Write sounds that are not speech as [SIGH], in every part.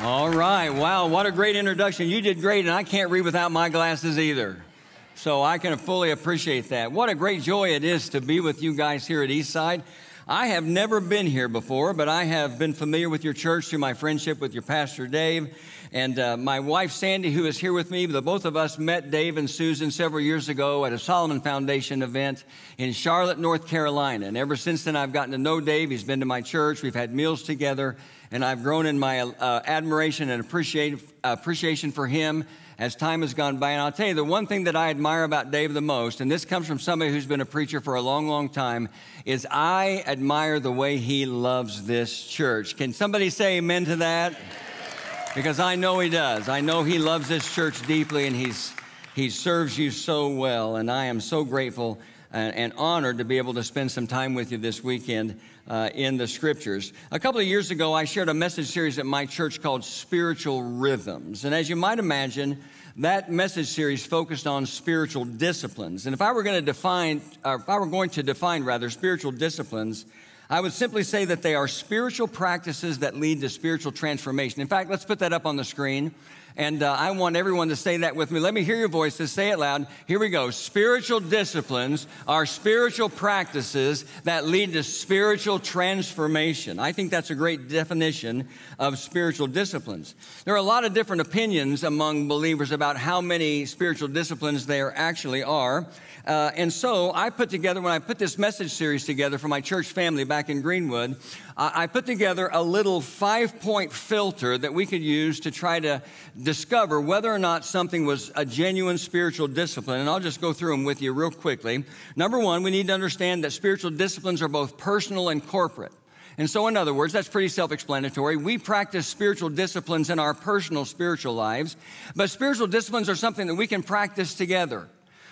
All right. Wow. What a great introduction. You did great, and I can't read without my glasses either. So I can fully appreciate that. What a great joy it is to be with you guys here at Eastside. I have never been here before, but I have been familiar with your church through my friendship with your pastor, Dave. And uh, my wife, Sandy, who is here with me, the both of us met Dave and Susan several years ago at a Solomon Foundation event in Charlotte, North Carolina. And ever since then, I've gotten to know Dave. He's been to my church. We've had meals together and I've grown in my uh, admiration and appreciation for him as time has gone by. And I'll tell you, the one thing that I admire about Dave the most, and this comes from somebody who's been a preacher for a long, long time, is I admire the way he loves this church. Can somebody say amen to that? Because I know he does. I know he loves this church deeply and he's, he serves you so well. And I am so grateful and, and honored to be able to spend some time with you this weekend uh, in the scriptures. A couple of years ago, I shared a message series at my church called Spiritual Rhythms. And as you might imagine, that message series focused on spiritual disciplines. And if I were going to define, or if I were going to define rather, spiritual disciplines, I would simply say that they are spiritual practices that lead to spiritual transformation. In fact, let's put that up on the screen. And uh, I want everyone to say that with me. Let me hear your voices. Say it loud. Here we go. Spiritual disciplines are spiritual practices that lead to spiritual transformation. I think that's a great definition of spiritual disciplines. There are a lot of different opinions among believers about how many spiritual disciplines there actually are. Uh, and so I put together, when I put this message series together for my church family back in Greenwood, I put together a little five point filter that we could use to try to discover whether or not something was a genuine spiritual discipline. And I'll just go through them with you real quickly. Number one, we need to understand that spiritual disciplines are both personal and corporate. And so, in other words, that's pretty self explanatory. We practice spiritual disciplines in our personal spiritual lives, but spiritual disciplines are something that we can practice together.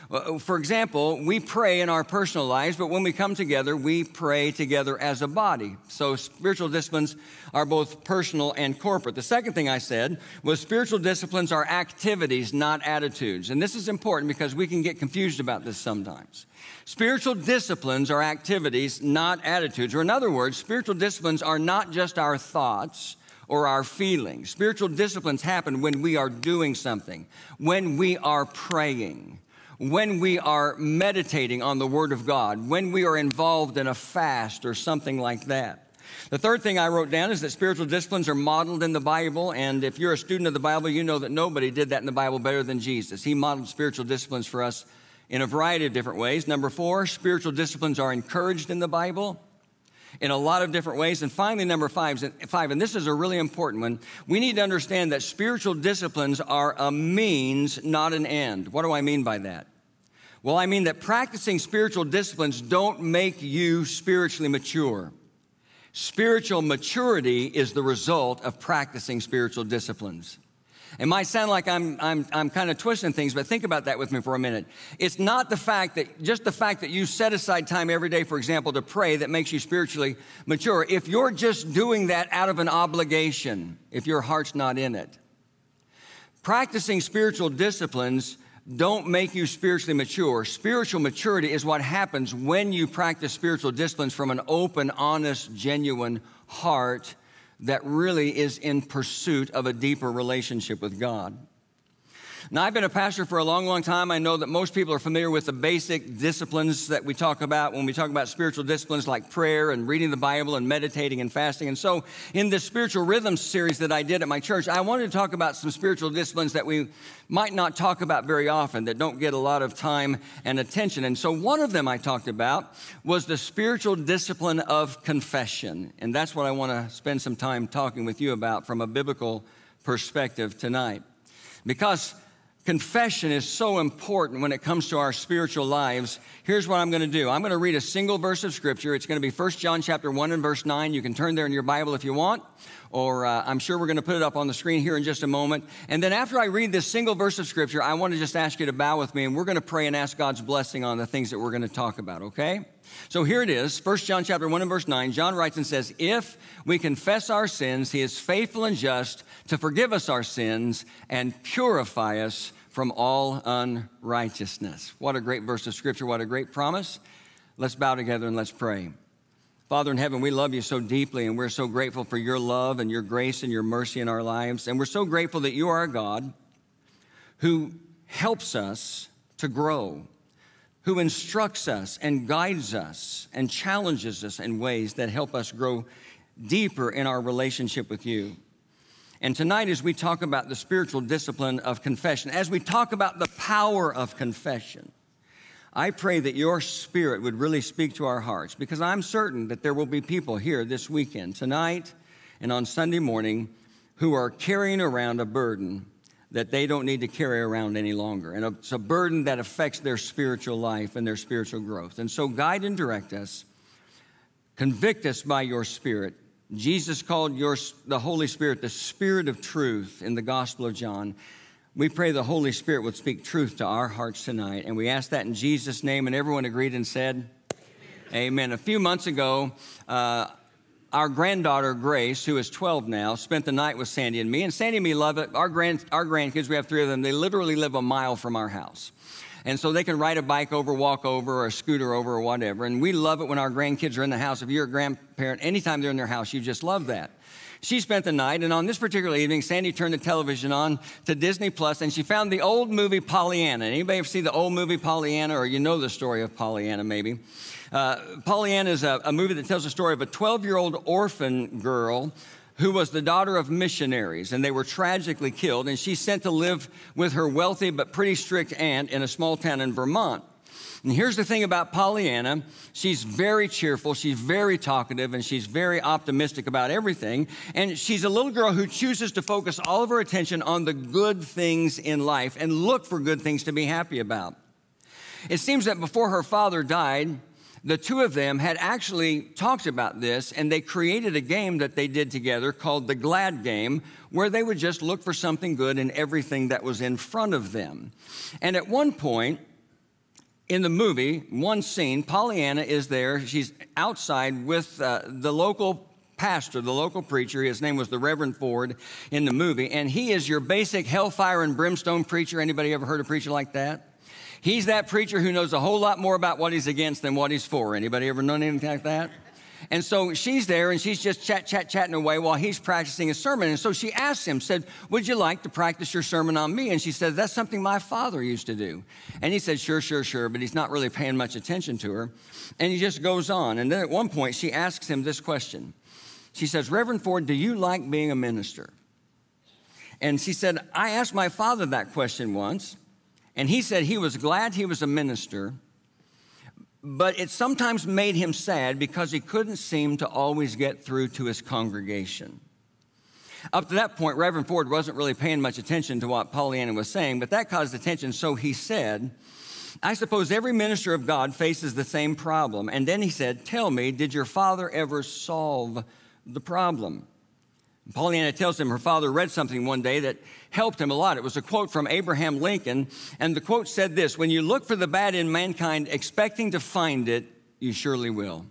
Uh, for example, we pray in our personal lives, but when we come together, we pray together as a body. So spiritual disciplines are both personal and corporate. The second thing I said was spiritual disciplines are activities, not attitudes. And this is important because we can get confused about this sometimes. Spiritual disciplines are activities, not attitudes. Or in other words, spiritual disciplines are not just our thoughts or our feelings. Spiritual disciplines happen when we are doing something, when we are praying when we are meditating on the Word of God, when we are involved in a fast or something like that. The third thing I wrote down is that spiritual disciplines are modeled in the Bible. And if you're a student of the Bible, you know that nobody did that in the Bible better than Jesus. He modeled spiritual disciplines for us in a variety of different ways. Number four, spiritual disciplines are encouraged in the Bible in a lot of different ways. And finally, number five, five, and this is a really important one, we need to understand that spiritual disciplines are a means, not an end. What do I mean by that? Well, I mean that practicing spiritual disciplines don't make you spiritually mature. Spiritual maturity is the result of practicing spiritual disciplines. It might sound like I'm, I'm, I'm kind of twisting things, but think about that with me for a minute. It's not the fact that, just the fact that you set aside time every day, for example, to pray that makes you spiritually mature. If you're just doing that out of an obligation, if your heart's not in it, practicing spiritual disciplines don't make you spiritually mature. Spiritual maturity is what happens when you practice spiritual disciplines from an open, honest, genuine heart that really is in pursuit of a deeper relationship with God. Now, I've been a pastor for a long, long time. I know that most people are familiar with the basic disciplines that we talk about when we talk about spiritual disciplines like prayer and reading the Bible and meditating and fasting. And so, in this spiritual rhythms series that I did at my church, I wanted to talk about some spiritual disciplines that we might not talk about very often, that don't get a lot of time and attention. And so, one of them I talked about was the spiritual discipline of confession. And that's what I want to spend some time talking with you about from a biblical perspective tonight. Because Confession is so important when it comes to our spiritual lives. Here's what I'm going to do. I'm going to read a single verse of scripture. It's going to be 1 John chapter 1 and verse 9. You can turn there in your Bible if you want, or uh, I'm sure we're going to put it up on the screen here in just a moment. And then after I read this single verse of scripture, I want to just ask you to bow with me and we're going to pray and ask God's blessing on the things that we're going to talk about, okay? So here it is, 1 John chapter 1 and verse 9. John writes and says, If we confess our sins, he is faithful and just to forgive us our sins and purify us from all unrighteousness. What a great verse of scripture. What a great promise. Let's bow together and let's pray. Father in heaven, we love you so deeply, and we're so grateful for your love and your grace and your mercy in our lives. And we're so grateful that you are a God who helps us to grow, who instructs us and guides us and challenges us in ways that help us grow deeper in our relationship with you. And tonight, as we talk about the spiritual discipline of confession, as we talk about the power of confession, I pray that your spirit would really speak to our hearts because I'm certain that there will be people here this weekend, tonight and on Sunday morning, who are carrying around a burden that they don't need to carry around any longer. And it's a burden that affects their spiritual life and their spiritual growth. And so, guide and direct us, convict us by your spirit. Jesus called your, the Holy Spirit the Spirit of truth in the Gospel of John. We pray the Holy Spirit would speak truth to our hearts tonight. And we ask that in Jesus' name. And everyone agreed and said, Amen. Amen. A few months ago, uh, our granddaughter Grace, who is 12 now, spent the night with Sandy and me. And Sandy and me love it. Our, grand, our grandkids, we have three of them, they literally live a mile from our house. And so they can ride a bike over, walk over, or a scooter over, or whatever. And we love it when our grandkids are in the house. If you're a grandparent, anytime they're in their house, you just love that. She spent the night, and on this particular evening, Sandy turned the television on to Disney Plus, and she found the old movie Pollyanna. Anybody ever see the old movie Pollyanna, or you know the story of Pollyanna, maybe? Uh, Pollyanna is a, a movie that tells the story of a 12 year old orphan girl who was the daughter of missionaries, and they were tragically killed. And she's sent to live with her wealthy but pretty strict aunt in a small town in Vermont. And here's the thing about Pollyanna she's very cheerful, she's very talkative, and she's very optimistic about everything. And she's a little girl who chooses to focus all of her attention on the good things in life and look for good things to be happy about. It seems that before her father died, the two of them had actually talked about this and they created a game that they did together called the Glad Game, where they would just look for something good in everything that was in front of them. And at one point, in the movie, one scene, Pollyanna is there. She's outside with uh, the local pastor, the local preacher. His name was the Reverend Ford in the movie, and he is your basic hellfire and brimstone preacher. Anybody ever heard a preacher like that? He's that preacher who knows a whole lot more about what he's against than what he's for. Anybody ever known anything like that? And so she's there and she's just chat, chat, chatting away while he's practicing a sermon. And so she asked him, said, Would you like to practice your sermon on me? And she said, That's something my father used to do. And he said, Sure, sure, sure, but he's not really paying much attention to her. And he just goes on. And then at one point, she asks him this question. She says, Reverend Ford, do you like being a minister? And she said, I asked my father that question once. And he said he was glad he was a minister, but it sometimes made him sad because he couldn't seem to always get through to his congregation. Up to that point, Reverend Ford wasn't really paying much attention to what Pollyanna was saying, but that caused attention, so he said, I suppose every minister of God faces the same problem. And then he said, Tell me, did your father ever solve the problem? Pollyanna tells him her father read something one day that helped him a lot. It was a quote from Abraham Lincoln, and the quote said this When you look for the bad in mankind, expecting to find it, you surely will.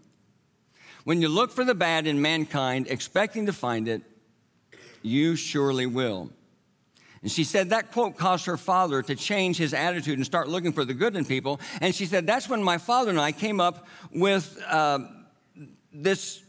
When you look for the bad in mankind, expecting to find it, you surely will. And she said that quote caused her father to change his attitude and start looking for the good in people. And she said that's when my father and I came up with uh, this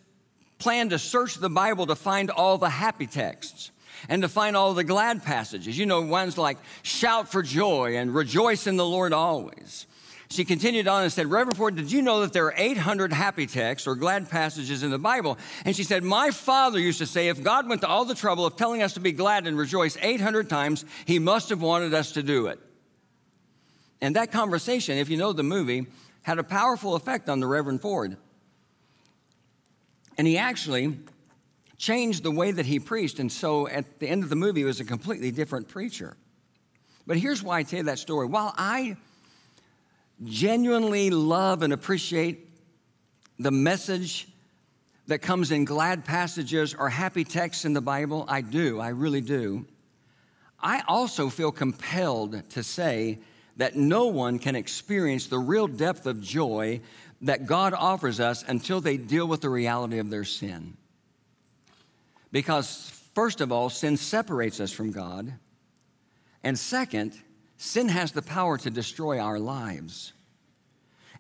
plan to search the Bible to find all the happy texts and to find all the glad passages. You know, ones like shout for joy and rejoice in the Lord always. She continued on and said, Reverend Ford, did you know that there are 800 happy texts or glad passages in the Bible? And she said, My father used to say, if God went to all the trouble of telling us to be glad and rejoice 800 times, he must have wanted us to do it. And that conversation, if you know the movie, had a powerful effect on the Reverend Ford. And he actually changed the way that he preached. And so at the end of the movie, he was a completely different preacher. But here's why I tell you that story. While I genuinely love and appreciate the message that comes in glad passages or happy texts in the Bible, I do, I really do. I also feel compelled to say that no one can experience the real depth of joy that God offers us until they deal with the reality of their sin. Because, first of all, sin separates us from God. And second, sin has the power to destroy our lives.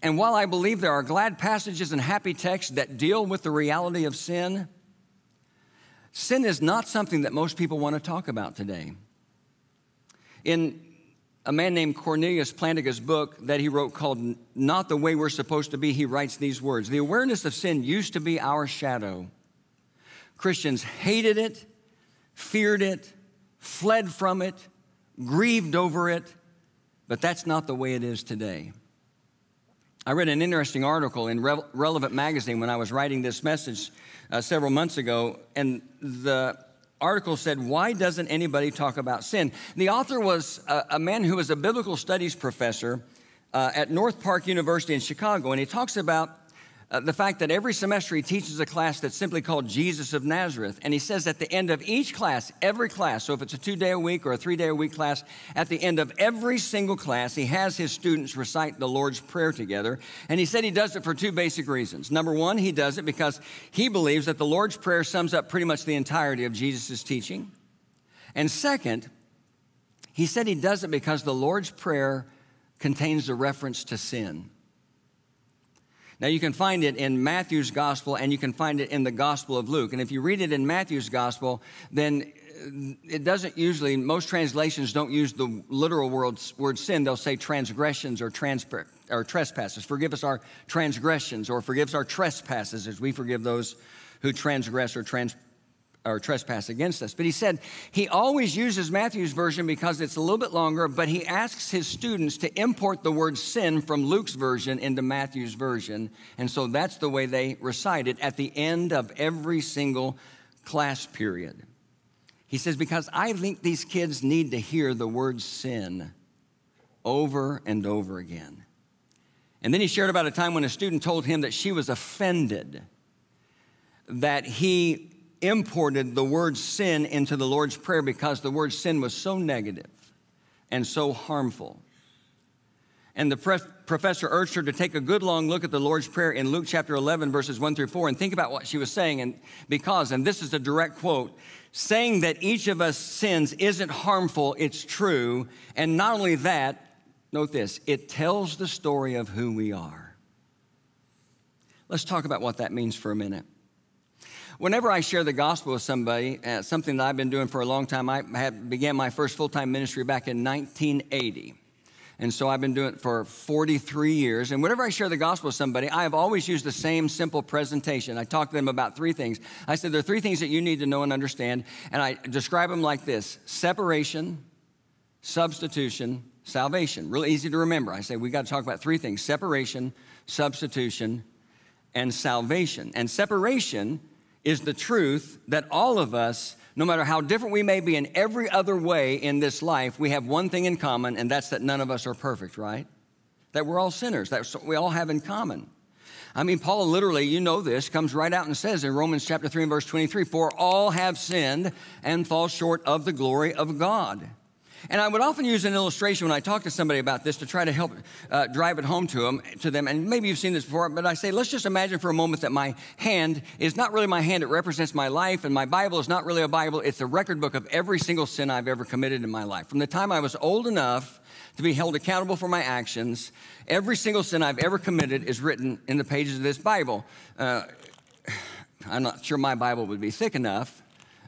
And while I believe there are glad passages and happy texts that deal with the reality of sin, sin is not something that most people want to talk about today. In a man named Cornelius Plantinga's book that he wrote called Not the Way We're Supposed to Be, he writes these words The awareness of sin used to be our shadow. Christians hated it, feared it, fled from it, grieved over it, but that's not the way it is today. I read an interesting article in Re- Relevant Magazine when I was writing this message uh, several months ago, and the article said, Why doesn't anybody talk about sin? The author was a, a man who was a biblical studies professor uh, at North Park University in Chicago, and he talks about uh, the fact that every semester he teaches a class that's simply called Jesus of Nazareth. And he says at the end of each class, every class, so if it's a two day a week or a three day a week class, at the end of every single class, he has his students recite the Lord's Prayer together. And he said he does it for two basic reasons. Number one, he does it because he believes that the Lord's Prayer sums up pretty much the entirety of Jesus' teaching. And second, he said he does it because the Lord's Prayer contains a reference to sin. Now, you can find it in Matthew's gospel and you can find it in the gospel of Luke. And if you read it in Matthew's gospel, then uh, it doesn't usually, most translations don't use the literal word, word sin. They'll say transgressions or, trans, or trespasses. Forgive us our transgressions or forgive us our trespasses as we forgive those who transgress or trans, or trespass against us. But he said he always uses Matthew's version because it's a little bit longer, but he asks his students to import the word sin from Luke's version into Matthew's version. And so that's the way they recite it at the end of every single class period. He says, Because I think these kids need to hear the word sin over and over again. And then he shared about a time when a student told him that she was offended that he imported the word sin into the Lord's Prayer because the word sin was so negative and so harmful. And the professor urged her to take a good long look at the Lord's Prayer in Luke chapter 11, verses 1 through 4, and think about what she was saying. And because, and this is a direct quote, saying that each of us sins isn't harmful, it's true. And not only that, note this, it tells the story of who we are. Let's talk about what that means for a minute. Whenever I share the gospel with somebody, uh, something that I've been doing for a long time, I had, began my first full time ministry back in 1980. And so I've been doing it for 43 years. And whenever I share the gospel with somebody, I have always used the same simple presentation. I talk to them about three things. I said, there are three things that you need to know and understand. And I describe them like this separation, substitution, salvation. Really easy to remember. I say, we got to talk about three things separation, substitution, and salvation. And separation is the truth that all of us, no matter how different we may be in every other way in this life, we have one thing in common, and that's that none of us are perfect, right? That we're all sinners. That's what we all have in common. I mean, Paul literally, you know this, comes right out and says in Romans chapter 3 and verse 23 For all have sinned and fall short of the glory of God. And I would often use an illustration when I talk to somebody about this to try to help uh, drive it home to them, to them. And maybe you've seen this before, but I say, let's just imagine for a moment that my hand is not really my hand, it represents my life, and my Bible is not really a Bible, it's a record book of every single sin I've ever committed in my life. From the time I was old enough to be held accountable for my actions, every single sin I've ever committed is written in the pages of this Bible. Uh, [SIGHS] I'm not sure my Bible would be thick enough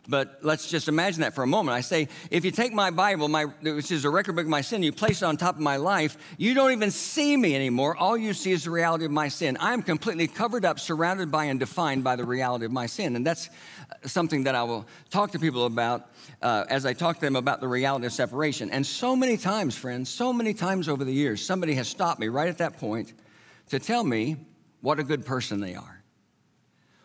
but let's just imagine that for a moment. I say, if you take my Bible, my, which is a record book of my sin, you place it on top of my life, you don't even see me anymore. All you see is the reality of my sin. I'm completely covered up, surrounded by, and defined by the reality of my sin. And that's something that I will talk to people about uh, as I talk to them about the reality of separation. And so many times, friends, so many times over the years, somebody has stopped me right at that point to tell me what a good person they are.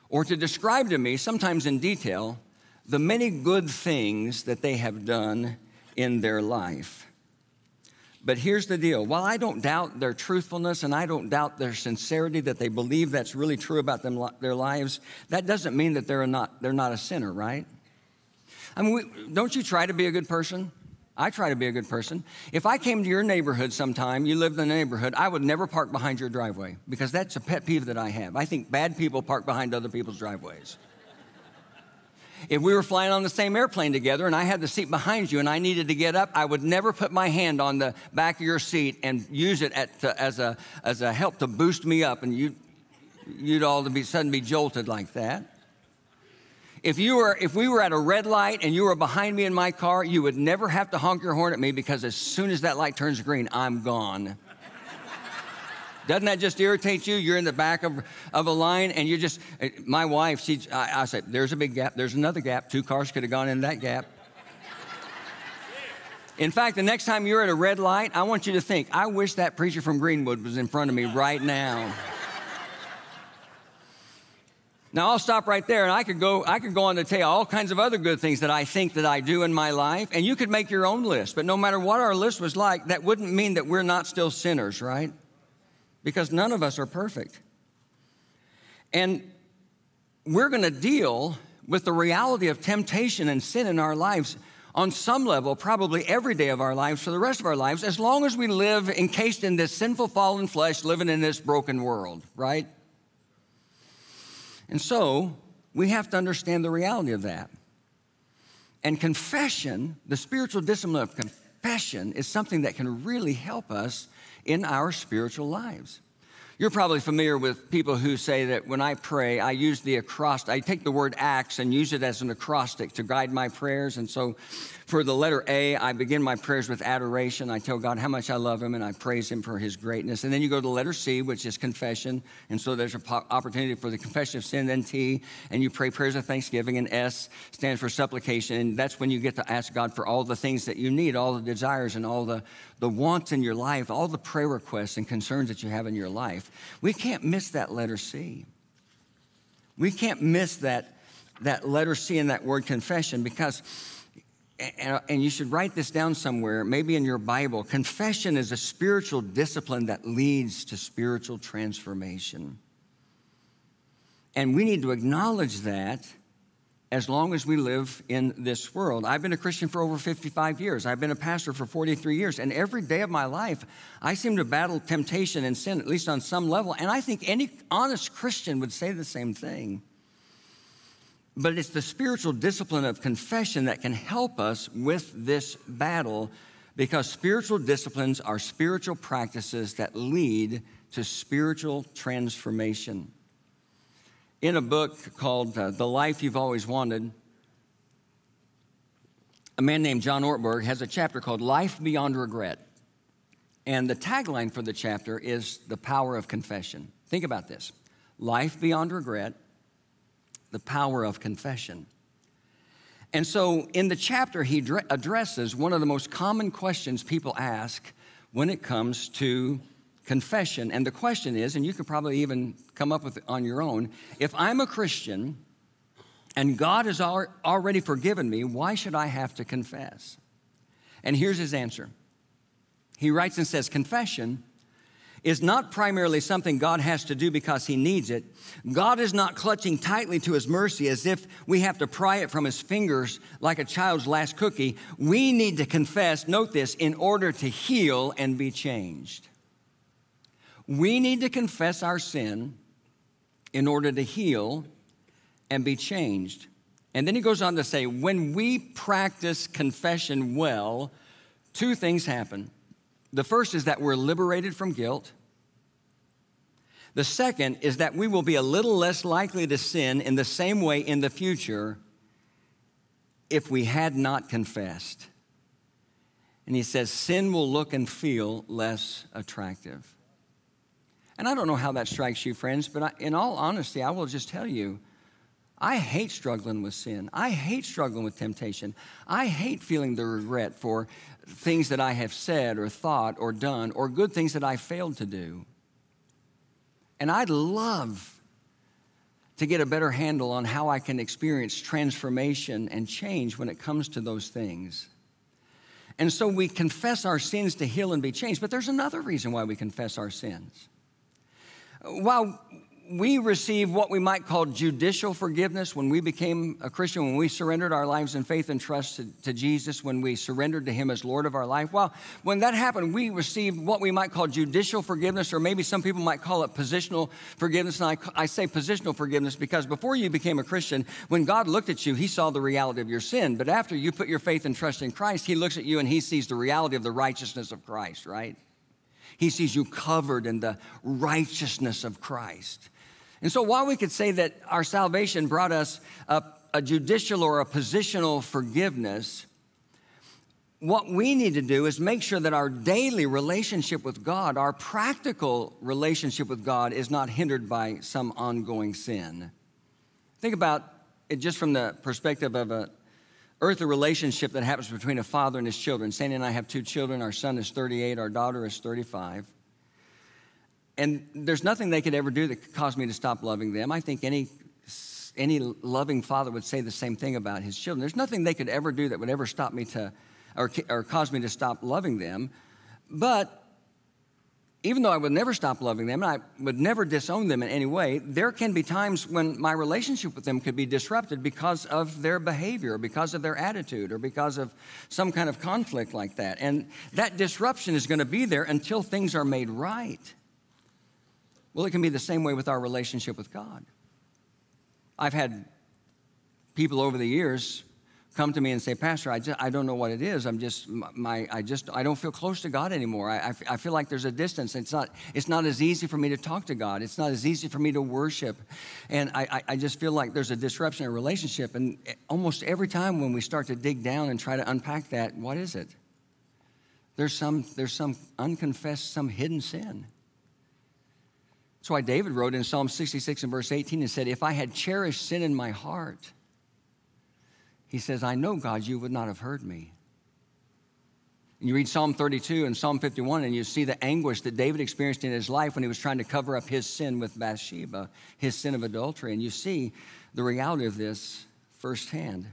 Or to describe to me, sometimes in detail, the many good things that they have done in their life. But here's the deal while I don't doubt their truthfulness and I don't doubt their sincerity that they believe that's really true about them, their lives, that doesn't mean that they're not, they're not a sinner, right? I mean, we, don't you try to be a good person? I try to be a good person. If I came to your neighborhood sometime, you lived in the neighborhood, I would never park behind your driveway because that's a pet peeve that I have. I think bad people park behind other people's driveways. If we were flying on the same airplane together and I had the seat behind you and I needed to get up, I would never put my hand on the back of your seat and use it at, as, a, as a help to boost me up and you, you'd all be suddenly be jolted like that. If, you were, if we were at a red light and you were behind me in my car, you would never have to honk your horn at me because as soon as that light turns green, I'm gone. Doesn't that just irritate you? You're in the back of, of a line and you're just, uh, my wife, she, I, I say, there's a big gap, there's another gap. Two cars could have gone in that gap. In fact, the next time you're at a red light, I want you to think, I wish that preacher from Greenwood was in front of me right now. Now I'll stop right there and I could go I could go on to tell you all kinds of other good things that I think that I do in my life and you could make your own list. But no matter what our list was like, that wouldn't mean that we're not still sinners, right? Because none of us are perfect. And we're going to deal with the reality of temptation and sin in our lives on some level, probably every day of our lives for the rest of our lives, as long as we live encased in this sinful, fallen flesh, living in this broken world, right? And so we have to understand the reality of that. And confession, the spiritual discipline of confession, is something that can really help us in our spiritual lives. You're probably familiar with people who say that when I pray, I use the acrostic, I take the word acts and use it as an acrostic to guide my prayers. And so for the letter A, I begin my prayers with adoration. I tell God how much I love Him and I praise Him for His greatness. And then you go to the letter C, which is confession. And so there's an opportunity for the confession of sin. Then T, and you pray prayers of thanksgiving. And S stands for supplication. And that's when you get to ask God for all the things that you need, all the desires and all the, the wants in your life, all the prayer requests and concerns that you have in your life. We can't miss that letter C. We can't miss that, that letter C in that word confession because and, you should write this down somewhere, maybe in your Bible. Confession is a spiritual discipline that leads to spiritual transformation. And we need to acknowledge that as long as we live in this world. I've been a Christian for over 55 years. I've been a pastor for 43 years. And every day of my life, I seem to battle temptation and sin, at least on some level. And I think any honest Christian would say the same thing. But it's the spiritual discipline of confession that can help us with this battle because spiritual disciplines are spiritual practices that lead to spiritual transformation. In a book called uh, The Life You've Always Wanted, a man named John Ortberg has a chapter called Life Beyond Regret. And the tagline for the chapter is The Power of Confession. Think about this Life Beyond Regret the power of confession. And so in the chapter, he addresses one of the most common questions people ask when it comes to confession. And the question is, and you can probably even come up with it on your own if I'm a Christian and God has already forgiven me, why should I have to confess? And here's his answer. He writes and says, Confession is not primarily something God has to do because he needs it. God is not clutching tightly to his mercy as if we have to pry it from his fingers like a child's last cookie. We need to confess, note this, in order to heal and be changed. We need to confess our sin in order to heal and be changed. And then he goes on to say, when we practice confession well, two things happen. The first is that we're liberated from guilt. The second is that we will be a little less likely to sin in the same way in the future if we had not confessed. And he says, sin will look and feel less attractive. And I don't know how that strikes you, friends, but I, in all honesty, I will just tell you I hate struggling with sin. I hate struggling with temptation. I hate feeling the regret for things that I have said or thought or done or good things that I failed to do. And I'd love to get a better handle on how I can experience transformation and change when it comes to those things. And so we confess our sins to heal and be changed, but there's another reason why we confess our sins. While we receive what we might call judicial forgiveness when we became a Christian, when we surrendered our lives in faith and trust to, to, Jesus, when we surrendered to Him as Lord of our life. Well, when that happened, we received what we might call judicial forgiveness, or maybe some people might call it positional forgiveness. And I, I say positional forgiveness because before you became a Christian, when God looked at you, He saw the reality of your sin. But after you put your faith and trust in Christ, He looks at you and He sees the reality of the righteousness of Christ, right? He sees you covered in the righteousness of Christ. And so, while we could say that our salvation brought us a, a judicial or a positional forgiveness, what we need to do is make sure that our daily relationship with God, our practical relationship with God, is not hindered by some ongoing sin. Think about it just from the perspective of an earthly relationship that happens between a father and his children. Sandy and I have two children. Our son is 38, our daughter is 35. And there's nothing they could ever do that could cause me to stop loving them. I think any, any loving father would say the same thing about his children. There's nothing they could ever do that would ever stop me to, or, or cause me to stop loving them. But even though I would never stop loving them and I would never disown them in any way, there can be times when my relationship with them could be disrupted because of their behavior, because of their attitude, or because of some kind of conflict like that. And that disruption is going to be there until things are made right. Well, it can be the same way with our relationship with God. I've had people over the years come to me and say, Pastor, I, just, I don't know what it is. I'm just, my, I just, I don't feel close to God anymore. I, I, I feel like there's a distance. It's not, it's not as easy for me to talk to God. It's not as easy for me to worship. And I, I just feel like there's a disruption in a relationship. And eh, almost every time when we start to dig down and try to unpack that, what is it? There's some, there's some unconfessed, some hidden sin. That's why David wrote in Psalm 66 and verse 18 and said, If I had cherished sin in my heart, he says, I know, God, you would not have heard me. And you read Psalm 32 and Psalm 51, and you see the anguish that David experienced in his life when he was trying to cover up his sin with Bathsheba, his sin of adultery. And you see the reality of this firsthand.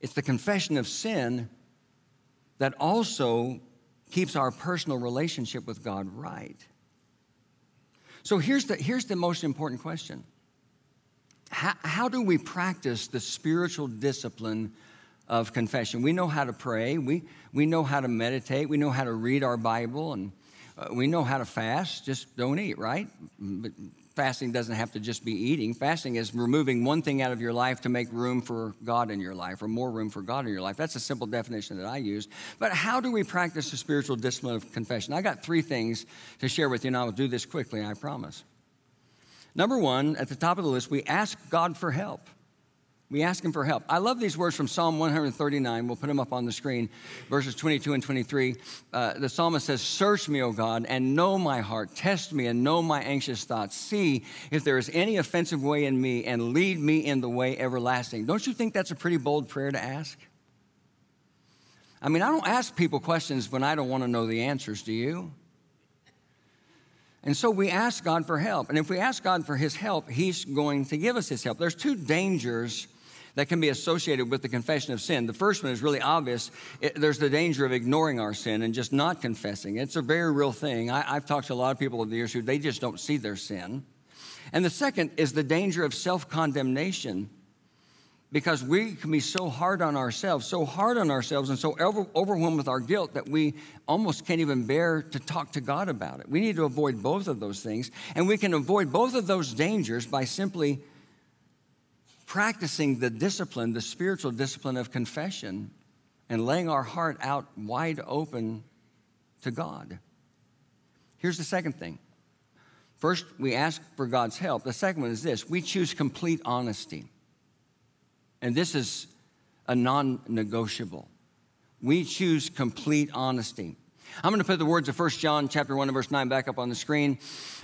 It's the confession of sin that also keeps our personal relationship with God right. So here's the, here's the most important question how, how do we practice the spiritual discipline of confession? We know how to pray, we, we know how to meditate, we know how to read our Bible, and uh, we know how to fast. Just don't eat, right? But fasting doesn't have to just be eating. Fasting is removing one thing out of your life to make room for God in your life, or more room for God in your life. That's a simple definition that I use. But how do we practice the spiritual discipline of confession? I got three things to share with you, and I'll do this quickly, I promise. Number one, at the top of the list, we ask God for help. We ask him for help. I love these words from Psalm 139. We'll put them up on the screen, verses 22 and 23. Uh, the psalmist says, Search me, O God, and know my heart. Test me and know my anxious thoughts. See if there is any offensive way in me, and lead me in the way everlasting. Don't you think that's a pretty bold prayer to ask? I mean, I don't ask people questions when I don't want to know the answers, do you? And so we ask God for help. And if we ask God for his help, he's going to give us his help. There's two dangers that can be associated with the confession of sin. The first one is really obvious. It, there's the danger of ignoring our sin and just not confessing. It's a very real thing. I, I've talked to a lot of people over the years who they just don't see their sin. And the second is the danger of self condemnation because we can be so hard on ourselves, so hard on ourselves, and so over, overwhelmed with our guilt that we almost can't even bear to talk to God about it. We need to avoid both of those things. And we can avoid both of those dangers by simply practicing the discipline, the spiritual discipline of confession, and laying our heart out wide open to God. Here's the second thing. First, we ask for God's help. The second one is this we choose complete honesty. And this is a non negotiable. We choose complete honesty. I'm going to put the words of 1 John chapter 1 and verse 9 back up on the screen.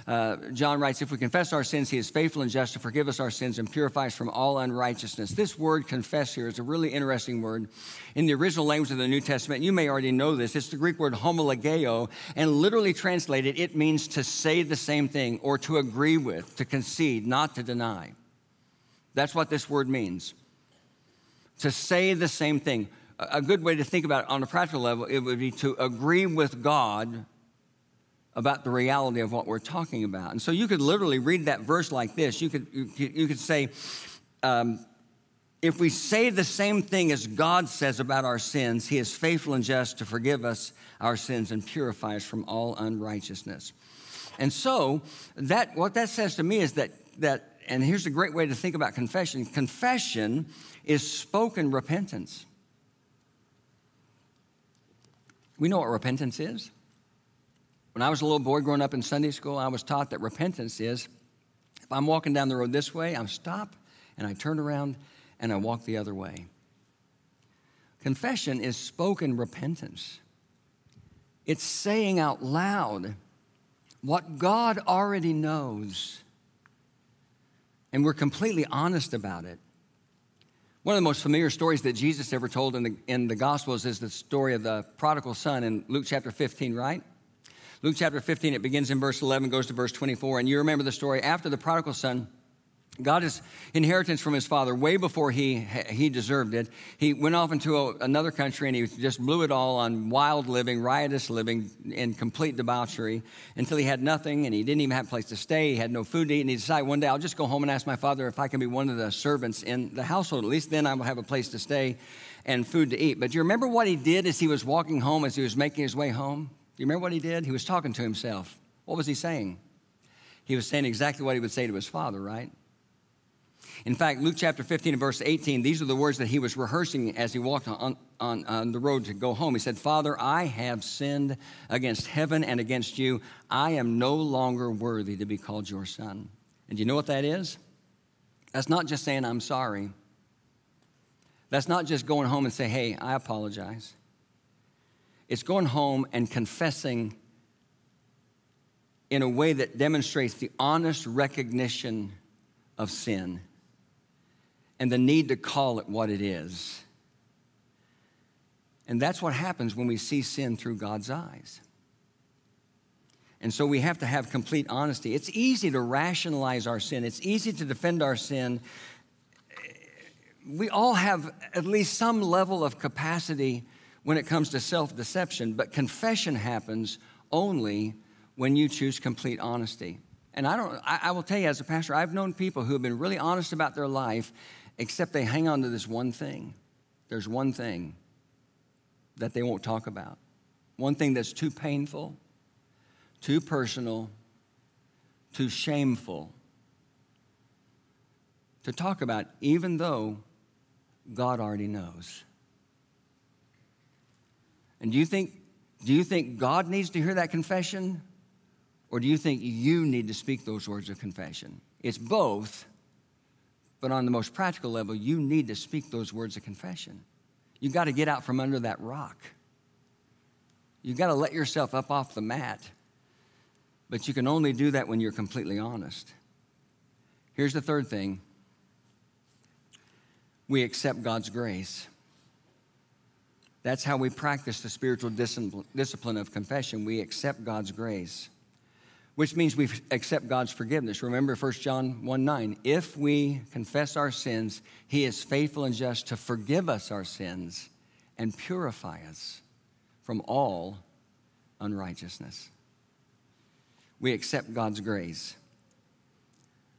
Uh, John writes, If we confess our sins, he is faithful and just to forgive us our sins and purify us from all unrighteousness. This word confess here is a really interesting word. In the original language of the New Testament, you may already know this, it's the Greek word homologeo, and literally translated, it means to say the same thing or to agree with, to concede, not to deny. That's what this word means. To say the same thing a good way to think about it on a practical level, it would be to agree with God about the reality of what we're talking about. And so you could literally read that verse like this. You could, you, you could say, um, if we say the same thing as God says about our sins, He is faithful and just to forgive us our sins and purify us from all unrighteousness. And so that what that says to me is that that and here's a great way to think about confession. Confession is spoken repentance. We know what repentance is. When I was a little boy growing up in Sunday school, I was taught that repentance is if I'm walking down the road this way, I stop and I turn around and I walk the other way. Confession is spoken repentance. It's saying out loud what God already knows, and we're completely honest about it. One of the most familiar stories that Jesus ever told in the, in the Gospels is the story of the prodigal son in Luke chapter 15, right? Luke chapter 15, it begins in verse 11, goes to verse 24. And you remember the story after the prodigal son got his inheritance from his father way before he, he deserved it. He went off into a, another country and he just blew it all on wild living, riotous living, in complete debauchery until he had nothing and he didn't even have a place to stay. He had no food to eat. And he decided one day, I'll just go home and ask my father if I can be one of the servants in the household. At least then I will have a place to stay and food to eat. But do you remember what he did as he was walking home, as he was making his way home? Do you remember what he did? He was talking to himself. What was he saying? He was saying exactly what he would say to his father, right? In fact, Luke chapter 15 and verse 18, these are the words that he was rehearsing as he walked on, on, on the road to go home. He said, Father, I have sinned against heaven and against you. I am no longer worthy to be called your son. And you know what that is? That's not just saying, I'm sorry. That's not just going home and say, hey, I apologize. It's going home and confessing in a way that demonstrates the honest recognition of sin and the need to call it what it is. And that's what happens when we see sin through God's eyes. And so we have to have complete honesty. It's easy to rationalize our sin, it's easy to defend our sin. We all have at least some level of capacity when it comes to self deception, but confession happens only when you choose complete honesty. And I don't, I, I, will tell you as a pastor, I've known people who have been really honest about their life except they hang on to this one thing. There's one thing that they won't talk about, one thing that's too painful, too personal, too shameful to talk about, even though God already knows. And do you think, do you think God needs to hear that confession? Or do you think you need to speak those words of confession? It's both. But on the most practical level, you need to speak those words of confession. You've got to get out from under that rock. You've got to let yourself up off the mat. But you can only do that when you're completely honest. Here's the third thing we accept God's grace. That's how we practice the spiritual discipline of confession. We accept God's grace which means we accept God's forgiveness. Remember 1 John 1 9. If we confess our sins, he is faithful and just to forgive us our sins and purify us from all unrighteousness. We accept God's grace.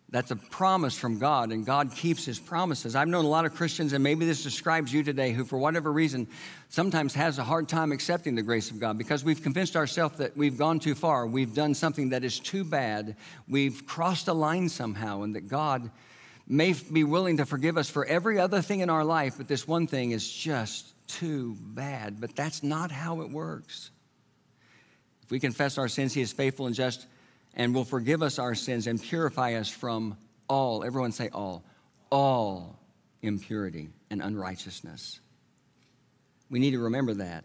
That's a promise from God, and God keeps his promises. I've known a lot of Christians, and maybe this describes you today, who, for whatever reason, sometimes has a hard time accepting the grace of God because we've convinced ourselves that we've gone too far. We've done something that is too bad. We've crossed a line somehow, and that God may be willing to forgive us for every other thing in our life, but this one thing is just too bad. But that's not how it works. If we confess our sins, he is faithful and just and will forgive us our sins and purify us from all, everyone say all, all impurity and unrighteousness. We need to remember that.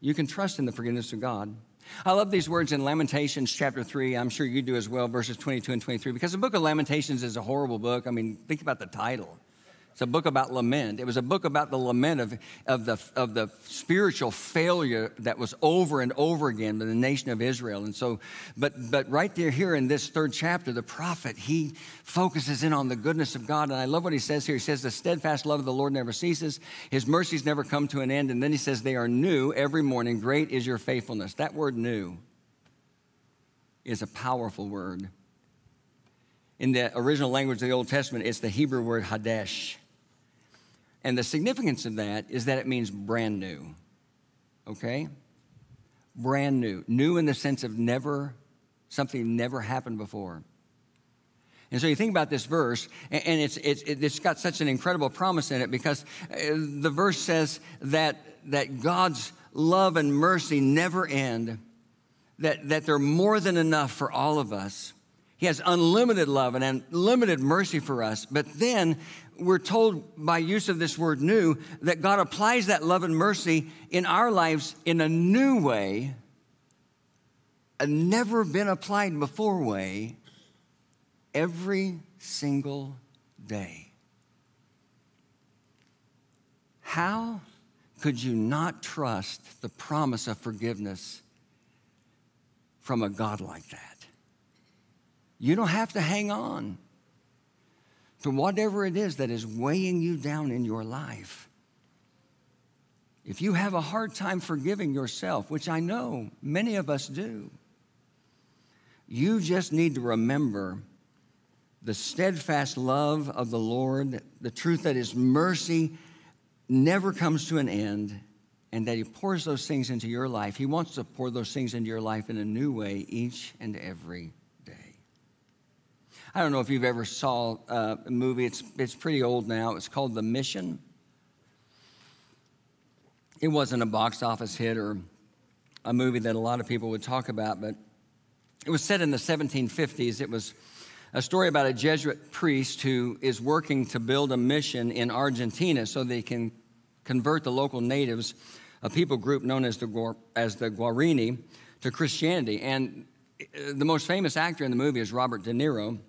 You can trust in the forgiveness of God. I love these words in Lamentations chapter 3. I'm sure you do as well, verses 22 and 23, because the book of Lamentations is a horrible book. I mean, think about the title. It's a book about lament. It was a book about the lament of, of, the, of the spiritual failure that was over and over again in the nation of Israel. And so, but, but right there, here in this third chapter, the prophet, he focuses in on the goodness of God. And I love what he says here. He says, The steadfast love of the Lord never ceases, his mercies never come to an end. And then he says, They are new every morning. Great is your faithfulness. That word new. is a powerful word. In the original language of the Old Testament, it's the Hebrew word Hadesh. And the significance of that is that it means brand new. Okay? Brand new. New in the sense of never, something never happened before. And so you think about this verse, and it's, it's, it's got such an incredible promise in it because uh, the verse says that, that God's love and mercy never end, that, that they're more than enough for all of us. He has unlimited love and unlimited mercy for us. But then we're told by use of this word new that God applies that love and mercy in our lives in a new way, a never been applied before way every single day. How could you not trust the promise of forgiveness from a God like that? You don't have to hang on to whatever it is that is weighing you down in your life. If you have a hard time forgiving yourself, which I know many of us do, you just need to remember the steadfast love of the Lord, the truth that His mercy never comes to an end, and that He pours those things into your life. He wants to pour those things into your life in a new way each and every day. I don't know if you've ever saw uh, a movie. It's it's pretty old now. It's called The Mission. It wasn't a box office hit or a movie that a lot of people would talk about, but it was set in the 1750s. It was a story about a Jesuit priest who is working to build a mission in Argentina so they can convert the local natives, a people group known as the, as the Guarani, to Christianity. And uh, the most famous actor in the movie is Robert De Niro,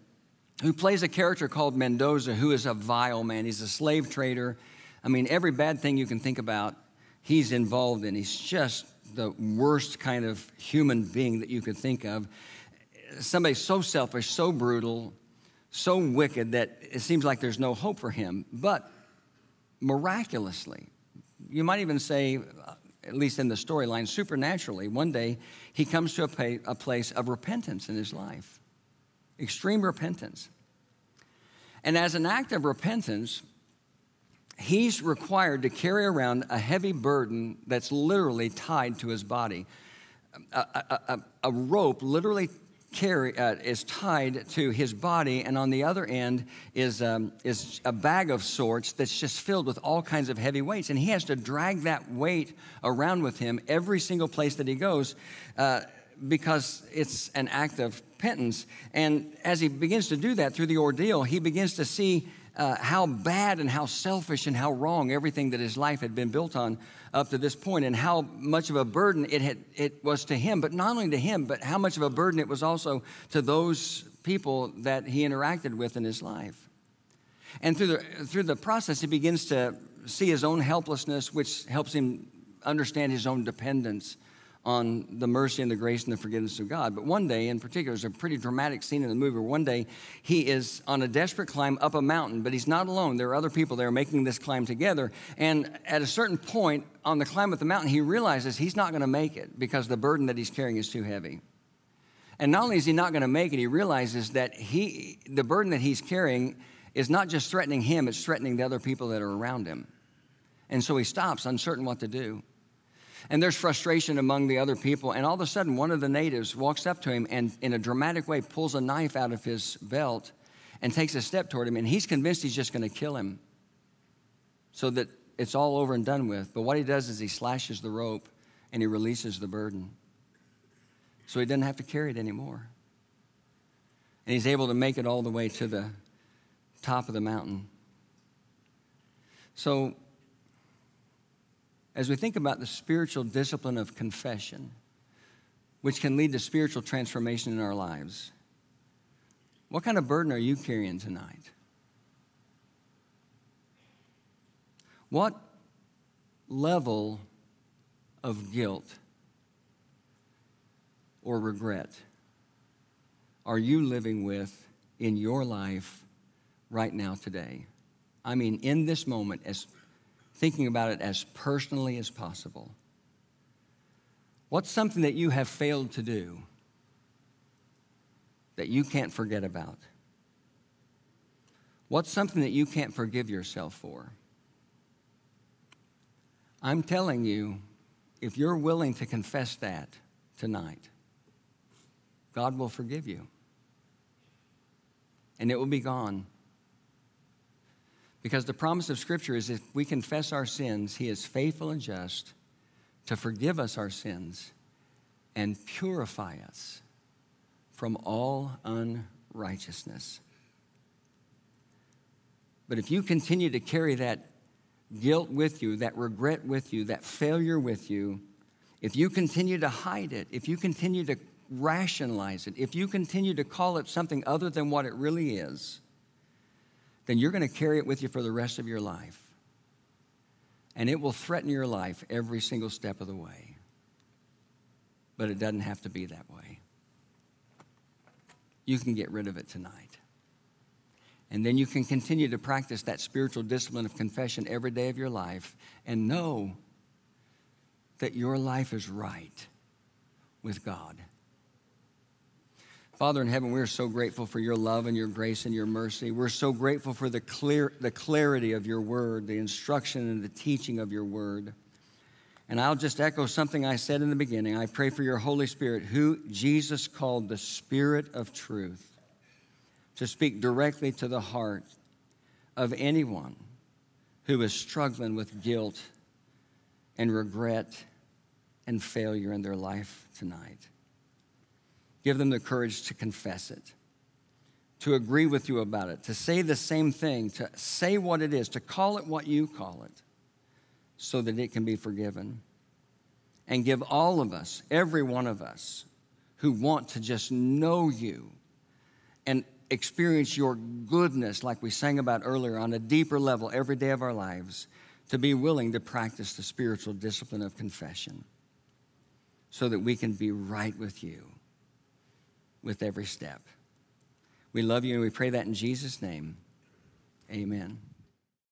who plays a character called Mendoza, who is a vile man. He's a slave trader. I mean, every bad thing you can think about, he's involved in. He's just the worst kind of human being that you could think of somebody so selfish, so brutal, so wicked that it seems like there's no hope for him. But miraculously, you might even say, uh, at least in the storyline, supernaturally, one day he comes to a place of repentance in his life, extreme repentance. And as an act of repentance, he's required to carry around a heavy burden that's literally tied to his body. A, a, a, a rope literally carry, uh, is tied to his body, and on the other end is, um, is a bag of sorts that's just filled with all kinds of heavy weights. And he has to drag that weight around with him every single place that he goes uh, because it's an act of penance. And as he begins to do that through the ordeal, he begins to see uh, how bad and how selfish and how wrong everything that his life had been built on up to this point and how much of a burden it, had, it was to him, but not only to him, but how much of a burden it was also to those people that he interacted with in his life. And through the, through the process, he begins to see his own helplessness, which helps him understand his own dependence on the mercy and the grace and the forgiveness of God. But one day, in particular, there's a pretty dramatic scene in the movie where one day he is on a desperate climb up a mountain, but he's not alone. There are other people there making this climb together. And at a certain point on the climb up the mountain, he realizes he's not going to make it because the burden that he's carrying is too heavy. And not only is he not going to make it, he realizes that he, the burden that he's carrying is not just threatening him, it's threatening the other people that are around him. And so he stops, uncertain what to do. And there's frustration among the other people. And all of a sudden, one of the natives walks up to him and, in a dramatic way, pulls a knife out of his belt and takes a step toward him. And he's convinced he's just going to kill him so that it's all over and done with. But what he does is he slashes the rope and he releases the burden. So he doesn't have to carry it anymore. And he's able to make it all the way to the top of the mountain. So as we think about the spiritual discipline of confession, which can lead to spiritual transformation in our lives, what kind of burden are you carrying tonight? What level of guilt or regret are you living with in your life right now today? I mean, in this moment, as thinking about it as personally as possible. What's something that you have failed to do that you can't forget about? What's something that you can't forgive yourself for? I'm telling you, if you're willing to confess that tonight, God will forgive you. And it will be gone. Because the promise of Scripture is if we confess our sins, He is faithful and just to forgive us our sins and purify us from all unrighteousness. But if you continue to carry that guilt with you, that regret with you, that failure with you, if you continue to hide it, if you continue to rationalize it, if you continue to call it something other than what it really is, then you're going to carry it with you for the rest of your life. And it will threaten your life every single step of the way. But it doesn't have to be that way. You can get rid of it tonight. And then you can continue to practice that spiritual discipline of confession every day of your life and know that your life is right with God. Father in heaven, we're so grateful for your love and your grace and your mercy. We're so grateful for the, clear, the clarity of your word, the instruction and the teaching of your word. And I'll just echo something I said in the beginning. I pray for your Holy Spirit, who Jesus called the Spirit of truth, to speak directly to the heart of anyone who is struggling with guilt and regret and failure in their life tonight. Give them the courage to confess it, to agree with you about it, to say the same thing, to say what it is, to call it what you call it, so that it can be forgiven. And give all of us, every one of us, who want to just know you and experience your goodness, like we sang about earlier, on a deeper level every day of our lives, to be willing to practice the spiritual discipline of confession so that we can be right with you with every step. We love you and we pray that in Jesus' name. Amen.